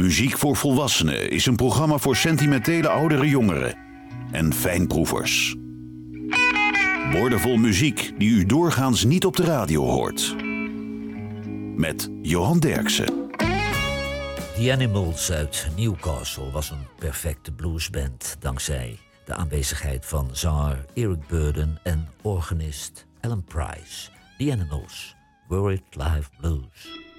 Muziek voor Volwassenen is een programma voor sentimentele oudere jongeren en fijnproevers. Woordenvol muziek die u doorgaans niet op de radio hoort. Met Johan Derksen. The Animals uit Newcastle was een perfecte bluesband dankzij de aanwezigheid van zanger Eric Burden en organist Alan Price. The Animals, Worried Live Blues.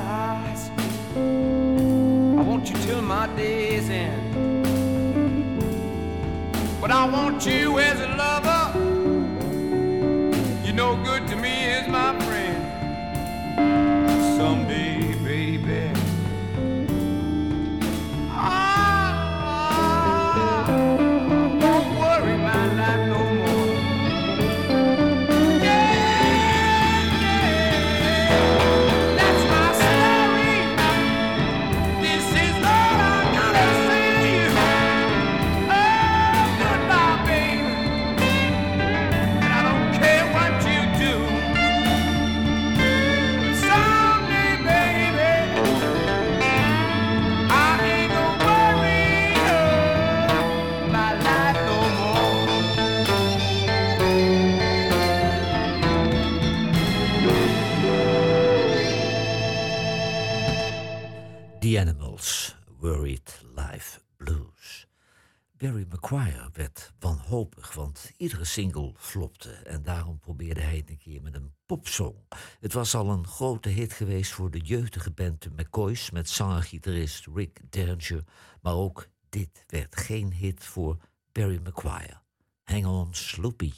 eyes. I want you till my day's end. But I want you as a lover. You know, good to me is my. Iedere single flopte en daarom probeerde hij een keer met een popsong. Het was al een grote hit geweest voor de jeugdige band de McCoys met zanger-gitarist Rick Derringer, maar ook dit werd geen hit voor Barry McGuire. Hang on, Sloopy.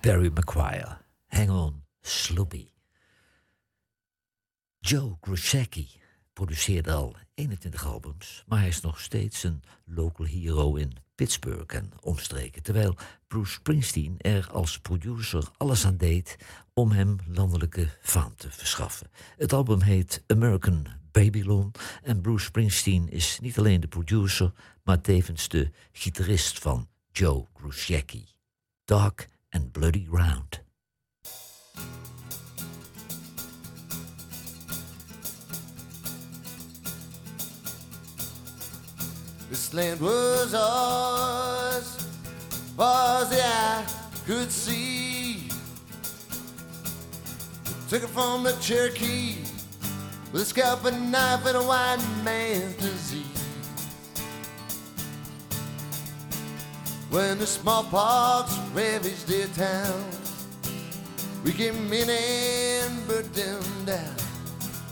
Barry McGuire, Hang On, Sloopy. Joe Grusecki produceerde al 21 albums, maar hij is nog steeds een local hero in Pittsburgh en omstreken. Terwijl Bruce Springsteen er als producer alles aan deed om hem landelijke faam te verschaffen. Het album heet American Babylon en Bruce Springsteen is niet alleen de producer, maar tevens de gitarist van Joe Grusecki. Dark and bloody round. This land was ours, far as the eye could see. Took it from the Cherokee with a scalp and knife and a white man's disease. When the smallpox ravaged their town. We came in and burnt them down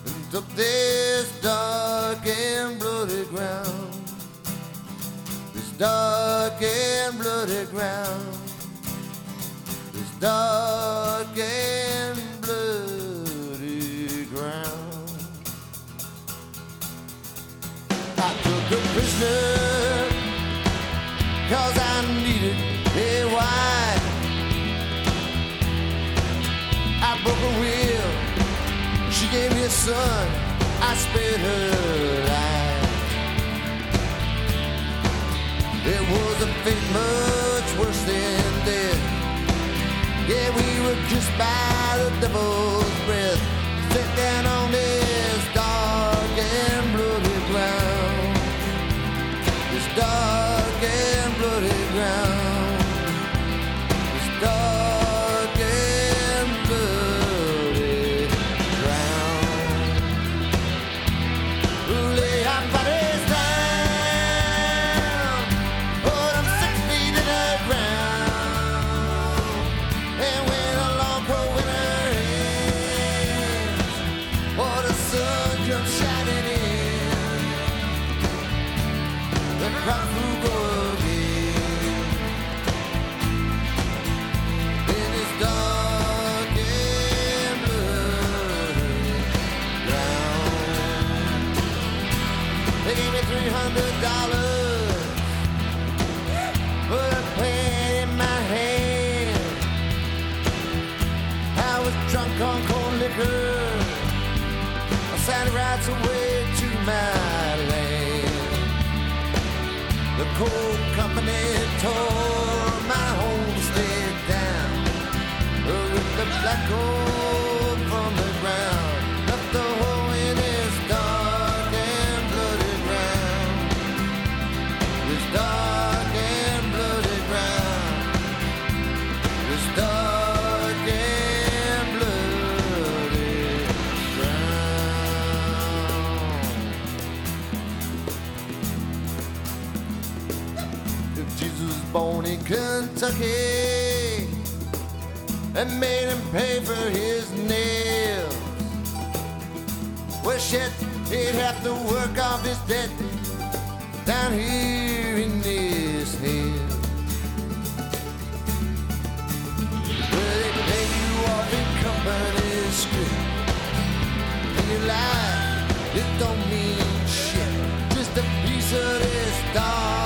and took this dark and bloody ground. This dark and bloody ground. This dark and bloody ground. I took a prisoner cause I needed a wife. I broke a will, she gave me a son, I spared her life. It was a fate much worse than death. Yeah, we were kissed by the devil's breath. Set down away to my land. The coal company tore my homestead down. With the black gold Kentucky and made him pay for his nails. Well, shit, he'd have to work off his debt down here in this hell. Well, they pay you off in company scrip. And your life, it don't mean shit. Just a piece of this dark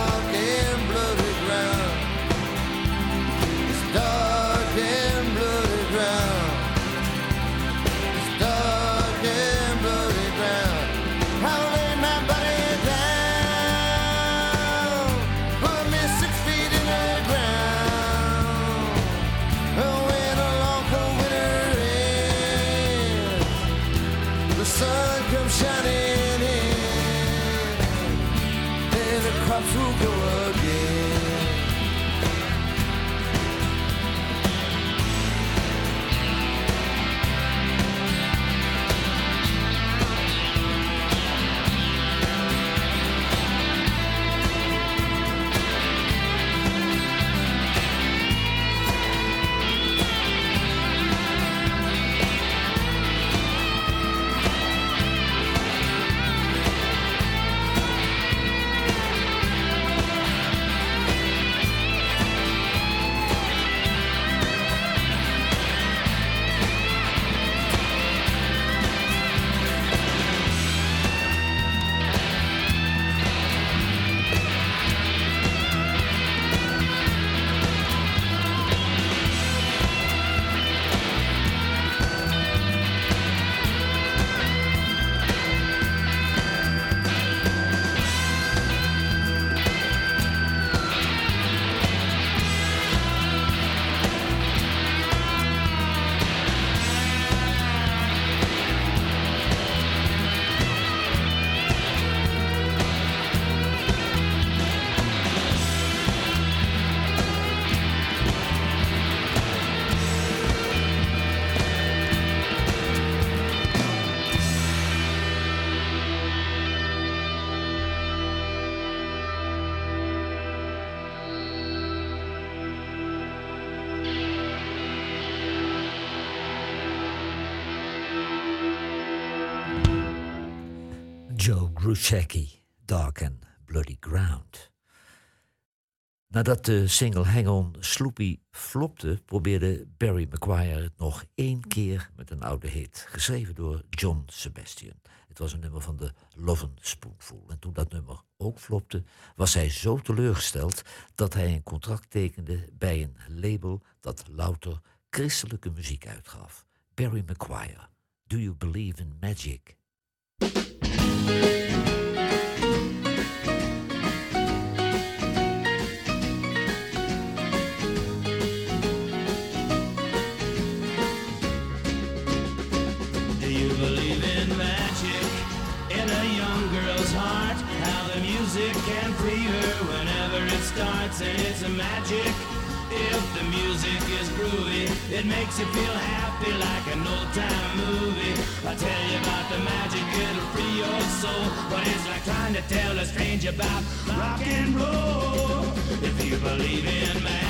Joe Gruchecki, Dark and Bloody Ground. Nadat de single Hang On Sloopy flopte, probeerde Barry McGuire het nog één keer met een oude hit, geschreven door John Sebastian. Het was een nummer van de Lovin' Spoonful. En toen dat nummer ook flopte, was hij zo teleurgesteld dat hij een contract tekende bij een label dat louter christelijke muziek uitgaf. Barry McGuire, Do You Believe in Magic? It makes you feel happy like an old time movie. I tell you about the magic, it'll free your soul. But it's like trying to tell a stranger about rock and roll. If you believe in magic,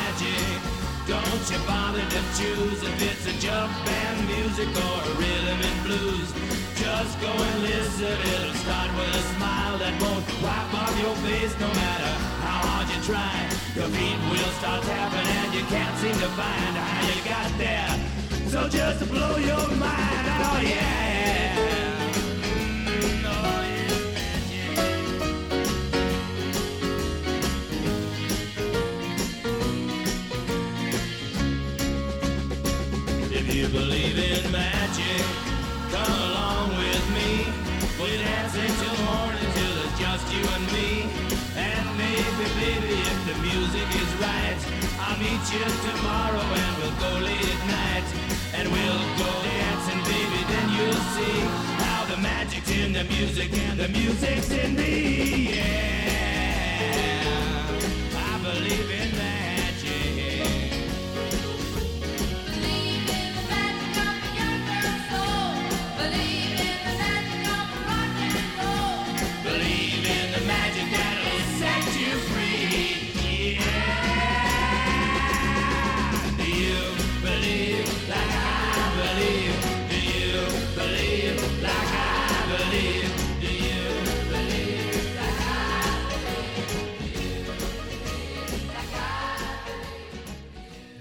don't you bother to choose if it's a jump band music or a rhythm and blues. Just go and listen, it'll start with a smile that won't wipe off your face no matter how hard you try. Your feet will start tapping and you can't seem to find how you got there. So just blow your mind, oh yeah. Believe in magic, come along with me. We're dancing till morning till it's just you and me. And maybe, baby, if the music is right, I'll meet you tomorrow and we'll go late at night. And we'll go dancing, baby, then you'll see how the magic's in the music and the music's in me. Yeah, I believe in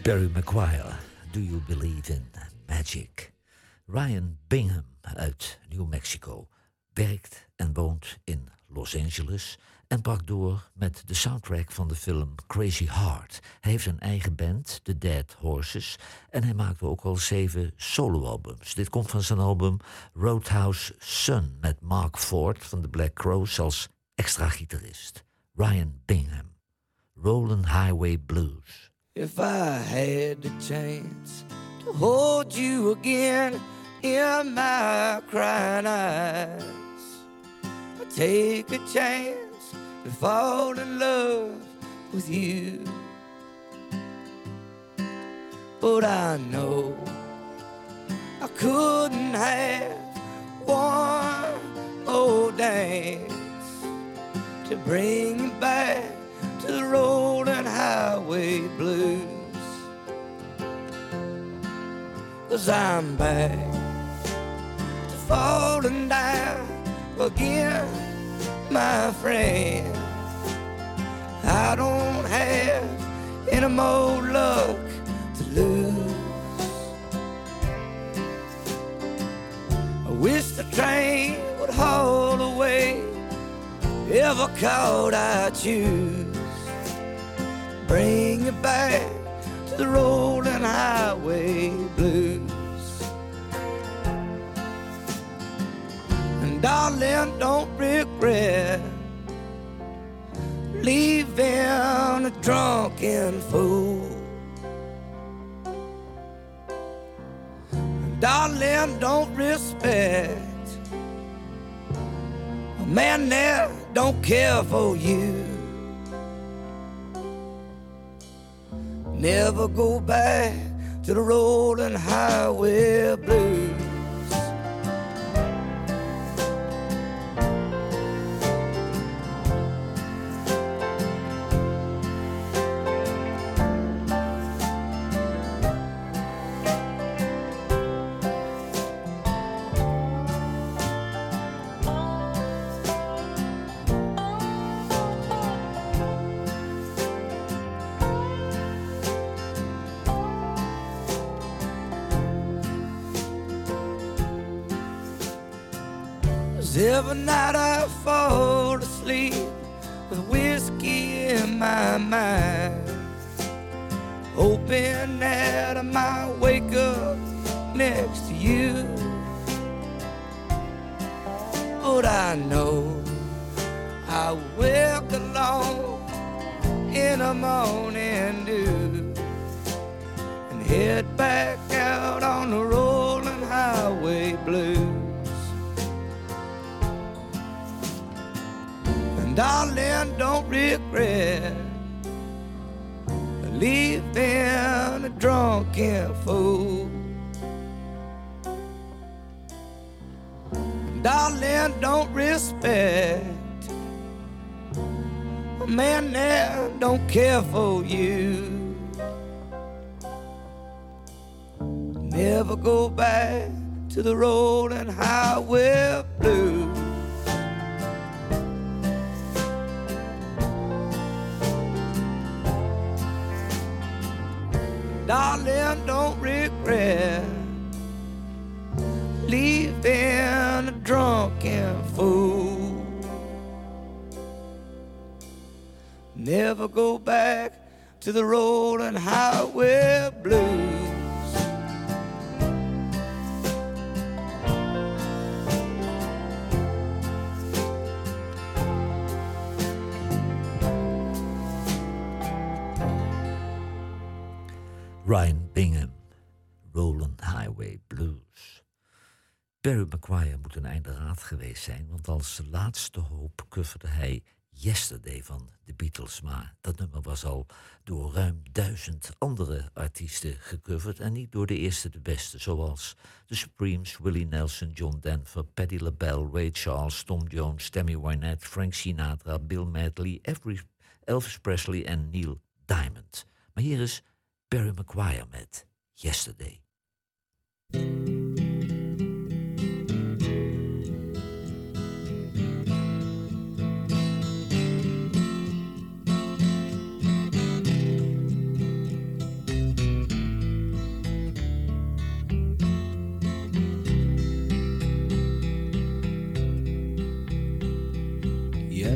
Barry Maguire, Do You Believe in Magic? Ryan Bingham uit New Mexico werkt en woont in Los Angeles en brak door met de soundtrack van de film Crazy Heart. Hij heeft een eigen band, The Dead Horses, en hij maakte ook al zeven soloalbums. Dit komt van zijn album Roadhouse Sun met Mark Ford van de Black Crows als extra gitarist. Ryan Bingham, Rollin' Highway Blues. If I had the chance to hold you again in my crying eyes, I'd take a chance to fall in love with you. But I know I couldn't have one more dance to bring you back to the rolling highway blues. Cause I'm back to falling down again, my friend. I don't have any more luck to lose. I wish the train would haul away ever caught I choose. Bring you back to the rolling highway blues. And darling, don't regret leaving a drunken fool. Darling, don't respect a man that don't care for you. Never go back to the rolling highway blues. drunken fool. Never go back to the rolling highway blues. Ryan Barry McGuire moet een einde raad geweest zijn, want als laatste hoop coverde hij Yesterday van de Beatles. Maar dat nummer was al door ruim duizend andere artiesten gecoverd en niet door de eerste de beste, zoals The Supremes, Willie Nelson, John Denver, Patti LaBelle, Ray Charles, Tom Jones, Tammy Wynette, Frank Sinatra, Bill Medley, Elvis Presley en Neil Diamond. Maar hier is Barry McGuire met Yesterday.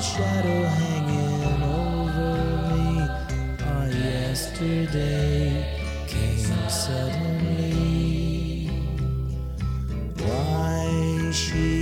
a shadow hanging over me. Ah, yesterday came suddenly. Why she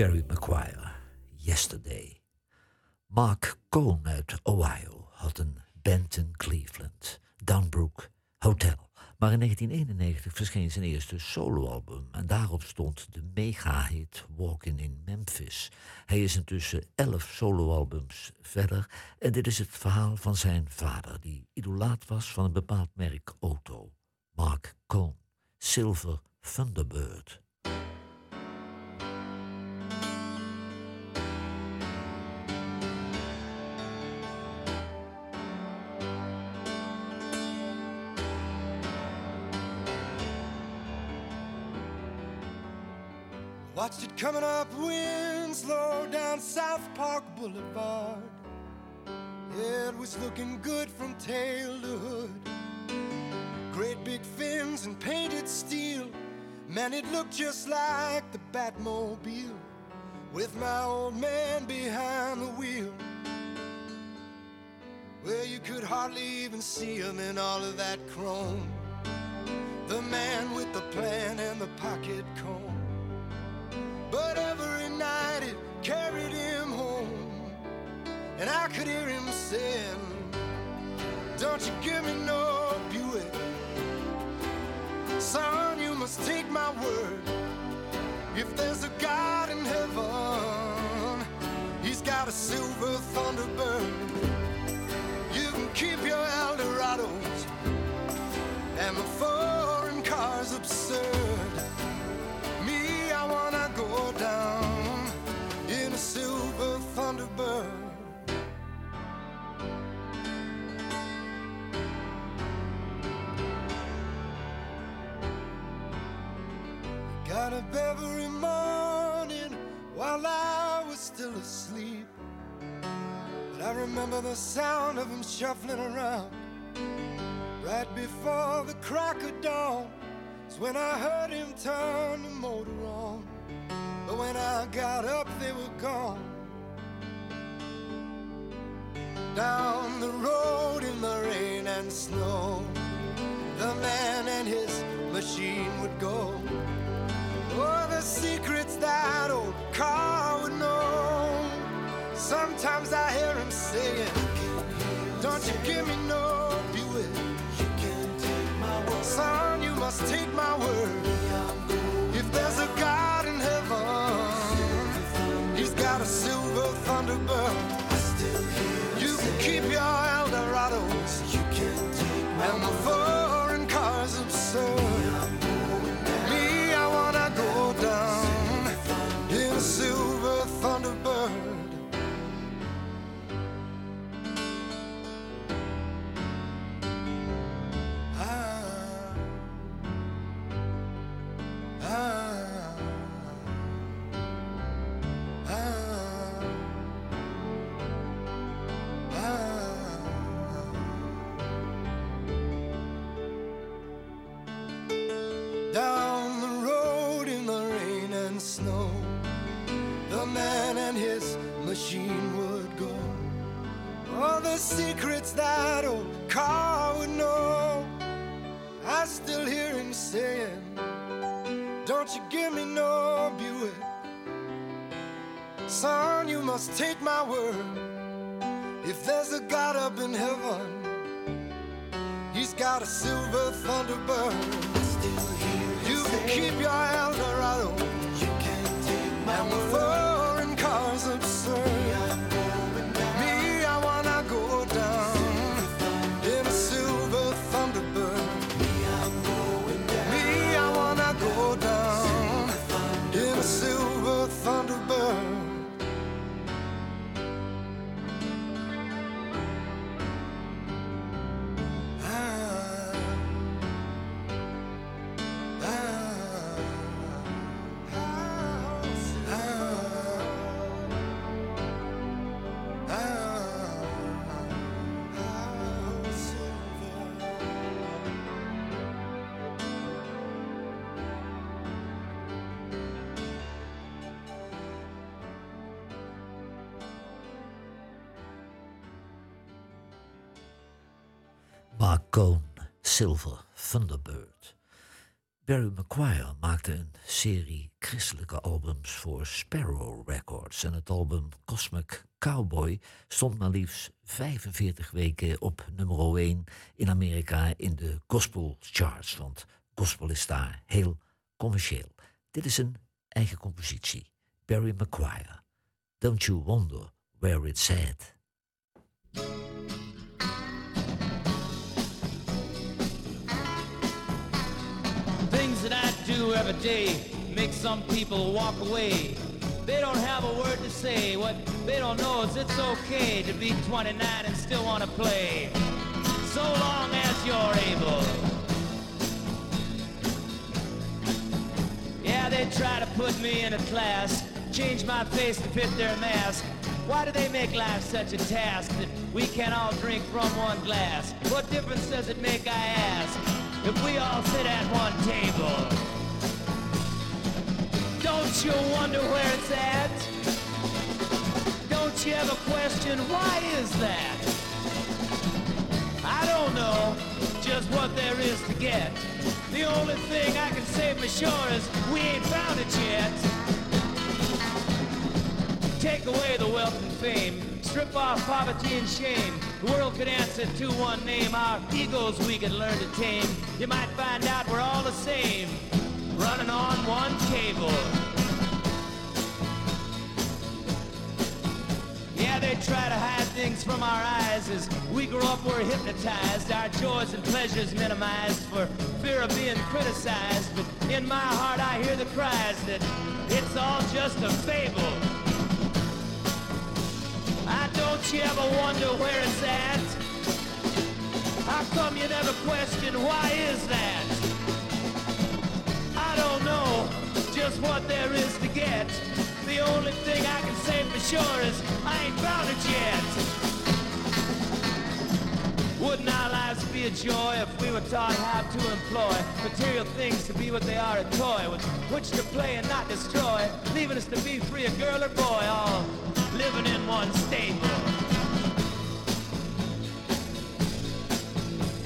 Barry McGuire, Yesterday. Mark Cohn uit Ohio had een band in Cleveland, Downbrook Hotel. Maar in 1991 verscheen zijn eerste soloalbum en daarop stond de mega-hit Walking in Memphis. Hij is intussen elf soloalbums verder en dit is het verhaal van zijn vader, die idolaat was van een bepaald merk auto. Mark Cohn, Silver Thunderbird. Coming up Winslow down South Park Boulevard. It was looking good from tail to hood. Great big fins and painted steel. Man, it looked just like the Batmobile. With my old man behind the wheel. Well, you could hardly even see him in all of that chrome. The man with the plan and the pocket comb. And I could hear him saying, Don't you give me no Buick. Son, you must take my word. If there's a God in heaven, he's got a silver thunderbird. You can keep your Eldorados, remember the sound of him shuffling around right before the crack of dawn. It's when I heard him turn the motor on. But when I got up, they were gone. Down the road in the rain and snow, the man and his machine would go. Oh, the secrets that old car. Sometimes I hear him saying, Don't you give me no Buick. Son, you must take my word. If there's a God in heaven, he's got a silver Thunderbird. The man and his machine would go. All the secrets that old car would know. I still hear him saying, Don't you give me no Buick. Son, you must take my word. If there's a God up in heaven, he's got a silver Thunderbird. You can keep your Eldorado. And the Silver Thunderbird. Barry McGuire maakte een serie christelijke albums voor Sparrow Records. En het album Cosmic Cowboy stond maar liefst 45 weken op nummer 1 in Amerika in de gospel charts. Want gospel is daar heel commercieel. Dit is een eigen compositie. Barry McGuire. Don't you wonder where it's at? Things that I do every day make some people walk away. They don't have a word to say. What they don't know is it's okay to be 29 and still want to play. So long as you're able. Yeah, they try to put me in a class, change my face to fit their mask. Why do they make life such a task that we can all drink from one glass? What difference does it make, I ask, if we all sit at one table? Don't you wonder where it's at? Don't you ever question why is that? I don't know just what there is to get. The only thing I can say for sure is we ain't found it yet. Take away the wealth and fame, strip off poverty and shame. The world could answer to one name, our egos we could learn to tame. You might find out we're all the same, running on one cable. Yeah, they try to hide things from our eyes. As we grow up, we're hypnotized, our joys and pleasures minimized for fear of being criticized. But in my heart, I hear the cries that it's all just a fable. You ever wonder where it's at? How come you never question why is that? I don't know just what there is to get. The only thing I can say for sure is I ain't found it yet. Wouldn't our lives be a joy if we were taught how to employ material things to be what they are a toy with which to play and not destroy, leaving us to be free, a girl or boy, all living in one stable.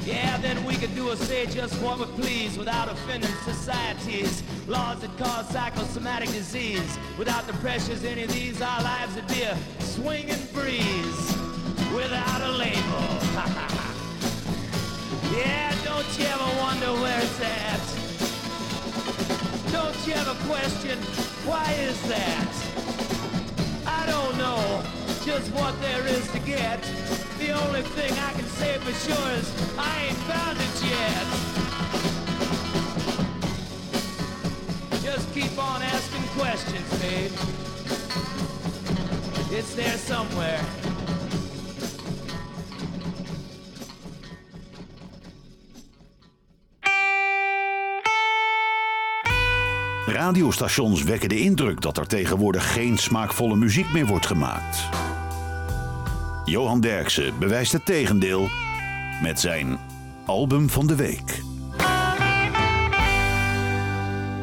Yeah, then we could do or say just what we please without offending society's laws that cause psychosomatic disease. Without the pressures any of these, our lives would be a swinging breeze without a label. yeah, don't you ever wonder where it's at? Don't you ever question why is that? I don't know just what there is to get. The only thing I can say for sure is I ain't found it yet. Just keep on asking questions, babe. It's there somewhere. Radiostations wekken de indruk dat er tegenwoordig geen smaakvolle muziek meer wordt gemaakt. Johan Derksen bewijst het tegendeel met zijn album van de week.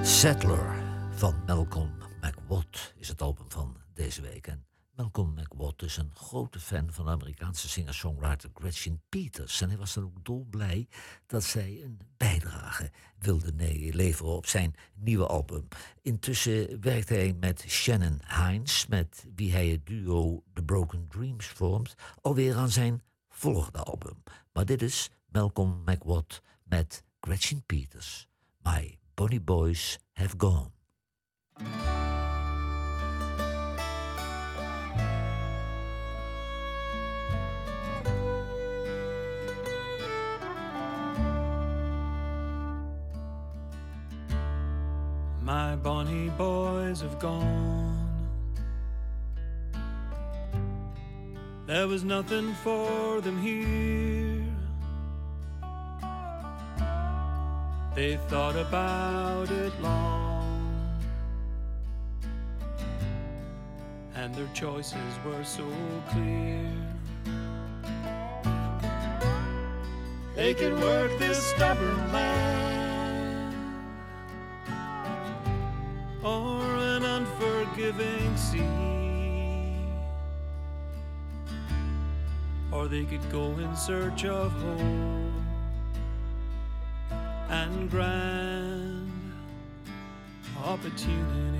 Settler van Malcolm McWatt is het album van deze week. En Malcolm McWatt is een grote fan van de Amerikaanse singer-songwriter Gretchen Peters. En hij was dan ook dolblij dat zij een bijdrage wilde leveren op zijn nieuwe album. Intussen werkt hij met Shannon Hines, met wie hij het duo The Broken Dreams vormt, alweer aan zijn volgende album. Maar dit is Malcolm McWatt met Gretchen Peters. My Bonnie Boys Have Gone. My bonny boys have gone. There was nothing for them here. They thought about it long, and their choices were so clear. They could work this stubborn land or an unforgiving sea. Or they could go in search of hope and grand opportunity.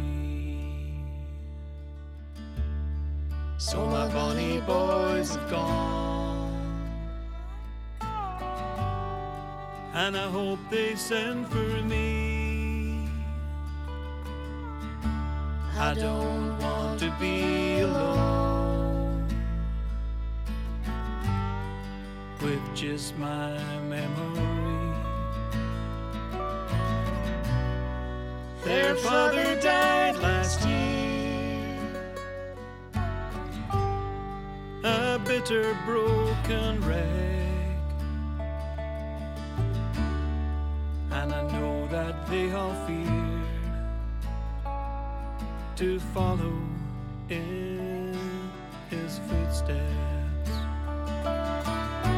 So my bonny boys have gone, and I hope they send for me. I don't want to be alone with just my memory. Their father died last year, a bitter, broken wreck. And I know that they all feared to follow in his footsteps.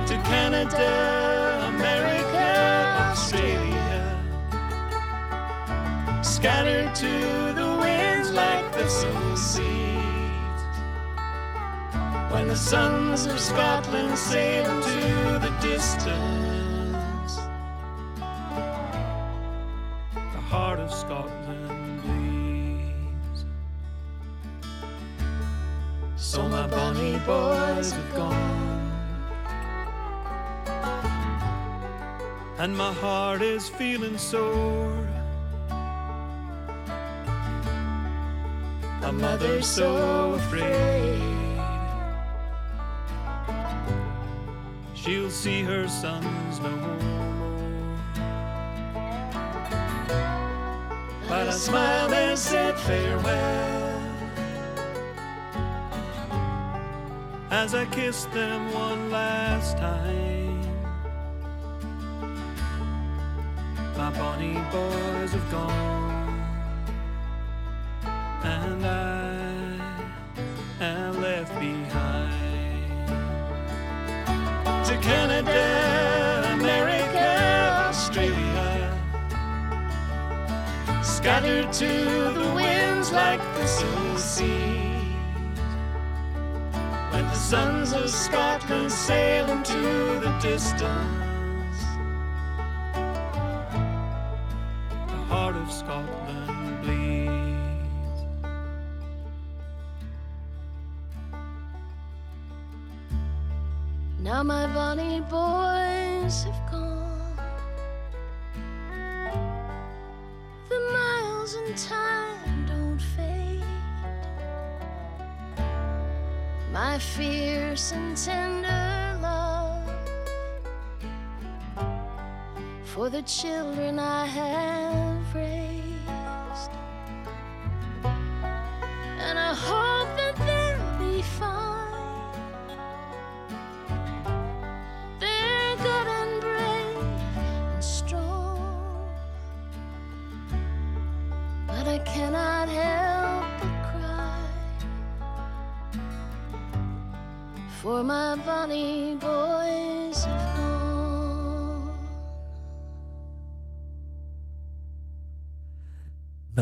To Canada, America, Australia, scattered to the winds like the seeds. When the sons of Scotland sail to the distance, And my heart is feeling sore. A mother so afraid she'll see her sons no more. But I smiled and said farewell as I kissed them one last time. Bonny boys have gone, and I am left behind. To Canada, America, Australia, scattered to the winds like the Sioux sea. When the sons of Scotland sail into the distance, of Scotland bleeds. Now my bonny boys have gone. The miles and time don't fade. My fierce and tender for the children I have raised. And I hope that they'll be fine. They're good and brave and strong. But I cannot help but cry for my bonny boys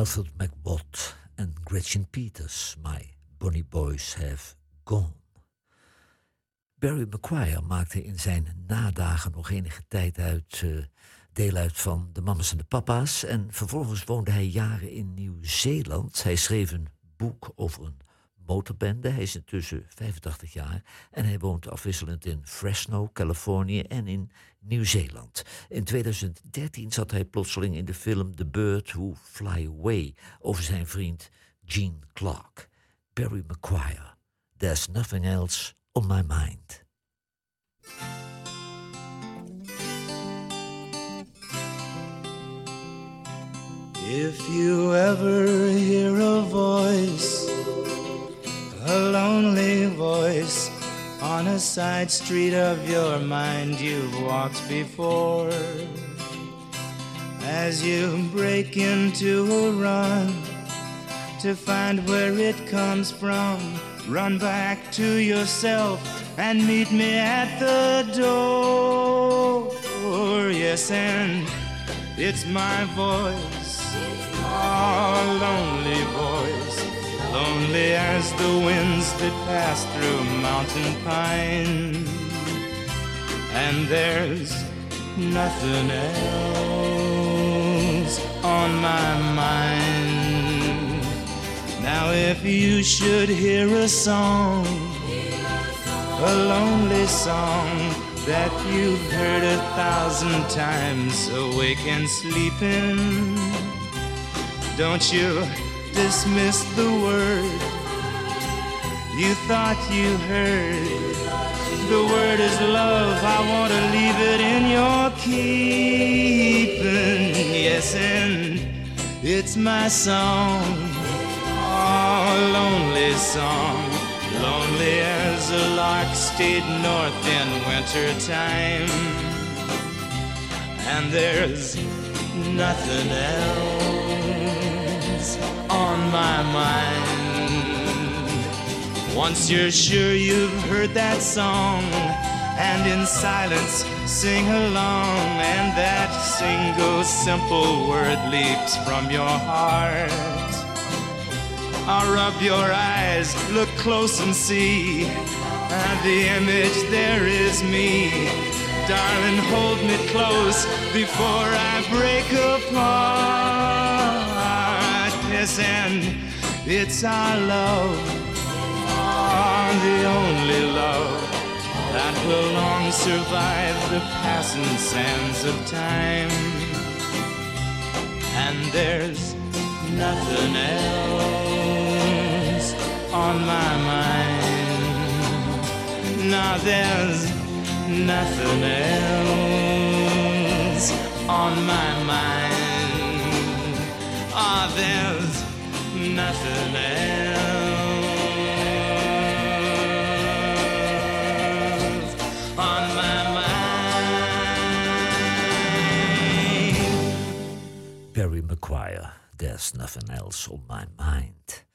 Melford McWatt en Gretchen Peters, My Bonnie Boys Have Gone. Barry McGuire maakte in zijn nadagen nog enige tijd uit, eh, deel uit van de mamas en de papa's. En vervolgens woonde hij jaren in Nieuw-Zeeland. Hij schreef een boek over een motorbende. Hij is intussen 85 jaar en hij woont afwisselend in Fresno, Californië en in Nieuw-Zeeland. In 2013 zat hij plotseling in de film The Bird Who Fly Away over zijn vriend Gene Clark. Barry McGuire, There's Nothing Else on My Mind. If you ever hear on a side street of your mind you've walked before, as you break into a run to find where it comes from, run back to yourself and meet me at the door. Yes, and it's my voice, our lonely voice, lonely as the winds that pass through mountain pine. And there's nothing else on my mind. Now, if you should hear a song, a lonely song that you've heard a thousand times, awake and sleeping. Don't you dismiss the word you thought you heard. The word is love, I want to leave it in your keeping. Yes, and it's my song, oh, lonely song. Lonely as a lark stayed north in winter time. And there's nothing else my mind. Once you're sure you've heard that song, and in silence sing along, and that single simple word leaps from your heart. Rub your eyes, look close and see. And the image there is me. Darling, hold me close before I break apart. Yes, and it's our love, ah, the only love that will long survive the passing sands of time. And there's nothing else on my mind. Now there's nothing else on my mind. There's nothing else on my mind. Barry McGuire, There's Nothing Else on My Mind.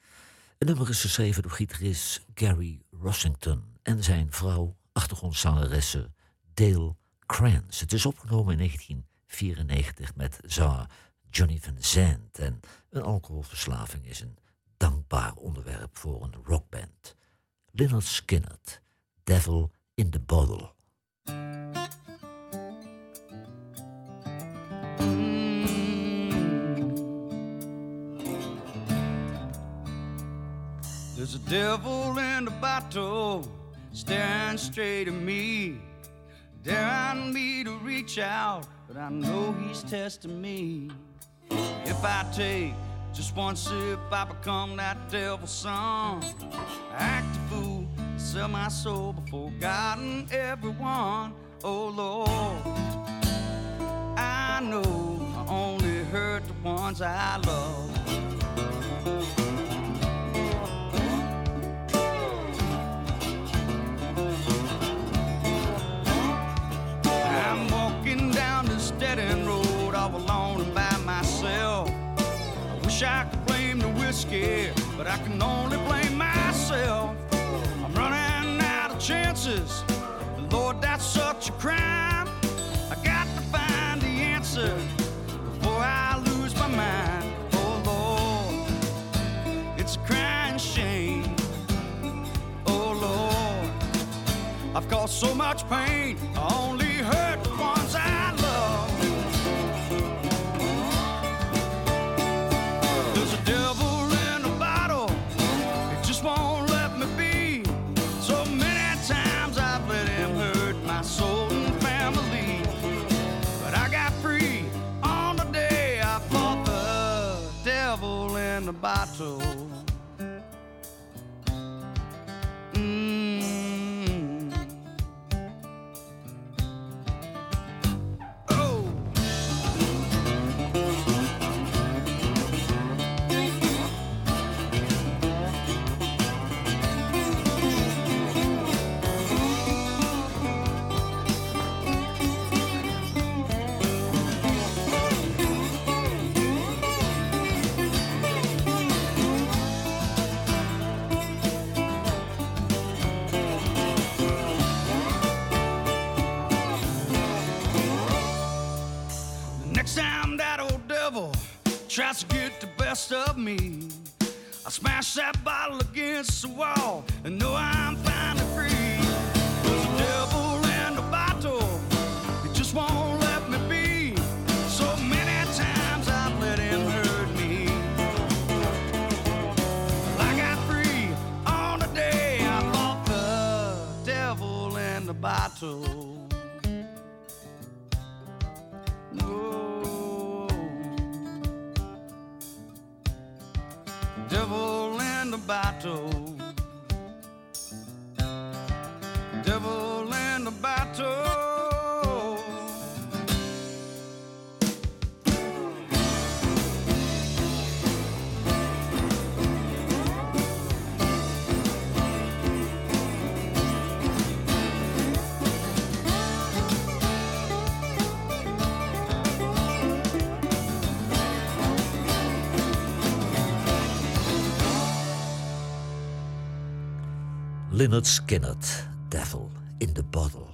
Het nummer is geschreven door gitarist Gary Rossington en zijn vrouw, achtergrondzangeresse Dale Krantz. Het is opgenomen in 1994 met zanger Johnny Van Zandt. En een alcoholverslaving is een dankbaar onderwerp voor een rockband. Lynyrd Skynyrd, Devil in the Bottle. There's a devil in the bottle staring straight at me, daring me to reach out, but I know he's testing me. If I take just one sip, I become that devil's son. Act a fool, sell my soul before God and everyone. Oh Lord, I know I only hurt the ones I love. Wish I could blame the whiskey, but I can only blame myself. I'm running out of chances. And Lord, that's such a crime. I got to find the answer before I lose my mind. Oh Lord, it's a crying shame. Oh Lord. I've caused so much pain, I only Next time that old devil tries to get the best of me, I smash that bottle against the wall and know I'm finally free. There's a devil in the bottle, he just won't let me be. So many times I've let him hurt me. I got free on the day I fought the devil in the bottle. Bottle. Devil in the bottle. Lynyrd Skynyrd, Devil in the Bottle.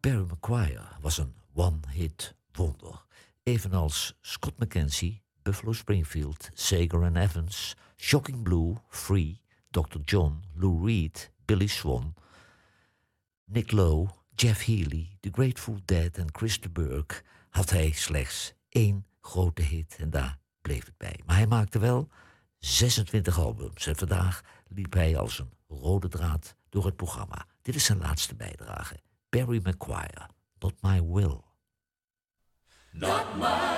Barry McGuire was een one-hit wonder. Evenals Scott McKenzie, Buffalo Springfield, Sager and Evans, Shocking Blue, Free, Dr. John, Lou Reed, Billy Swan, Nick Lowe, Jeff Healey, The Grateful Dead en Chris de Burgh had hij slechts één grote hit en daar bleef het bij. Maar hij maakte wel 26 albums en vandaag liep hij als een rode draad door het programma. Dit is zijn laatste bijdrage. Barry McGuire, Not My Will. Not my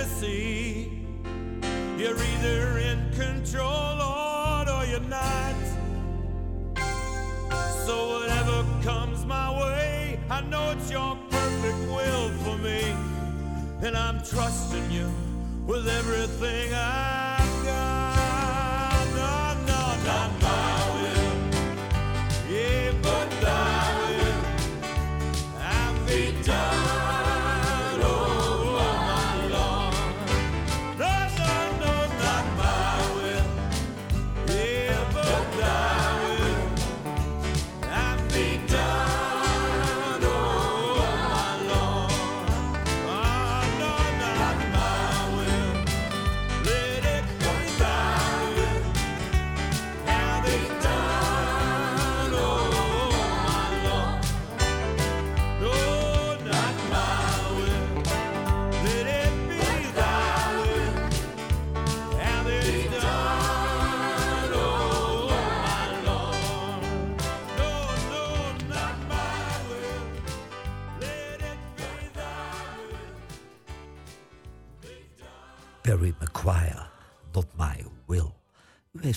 Tennessee. You're either in control, Lord, or you're not. So whatever comes my way, I know it's your perfect will for me. And I'm trusting you with everything I've got. No, no, no.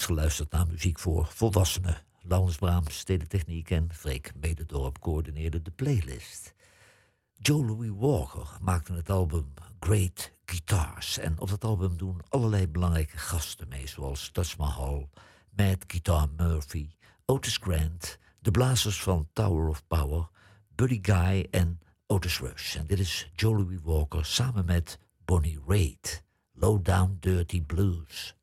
geluisterd naar muziek voor volwassenen. Laurens Braams, Stedentechniek en Freek Mededorp coördineerde de playlist. Joe Louis Walker maakte het album Great Guitars. En op dat album doen allerlei belangrijke gasten mee, zoals Touch Mahal, Mad Guitar Murphy, Otis Grant, de blazers van Tower of Power, Buddy Guy en Otis Rush. En dit is Joe Louis Walker samen met Bonnie Raitt. Low Down Dirty Blues.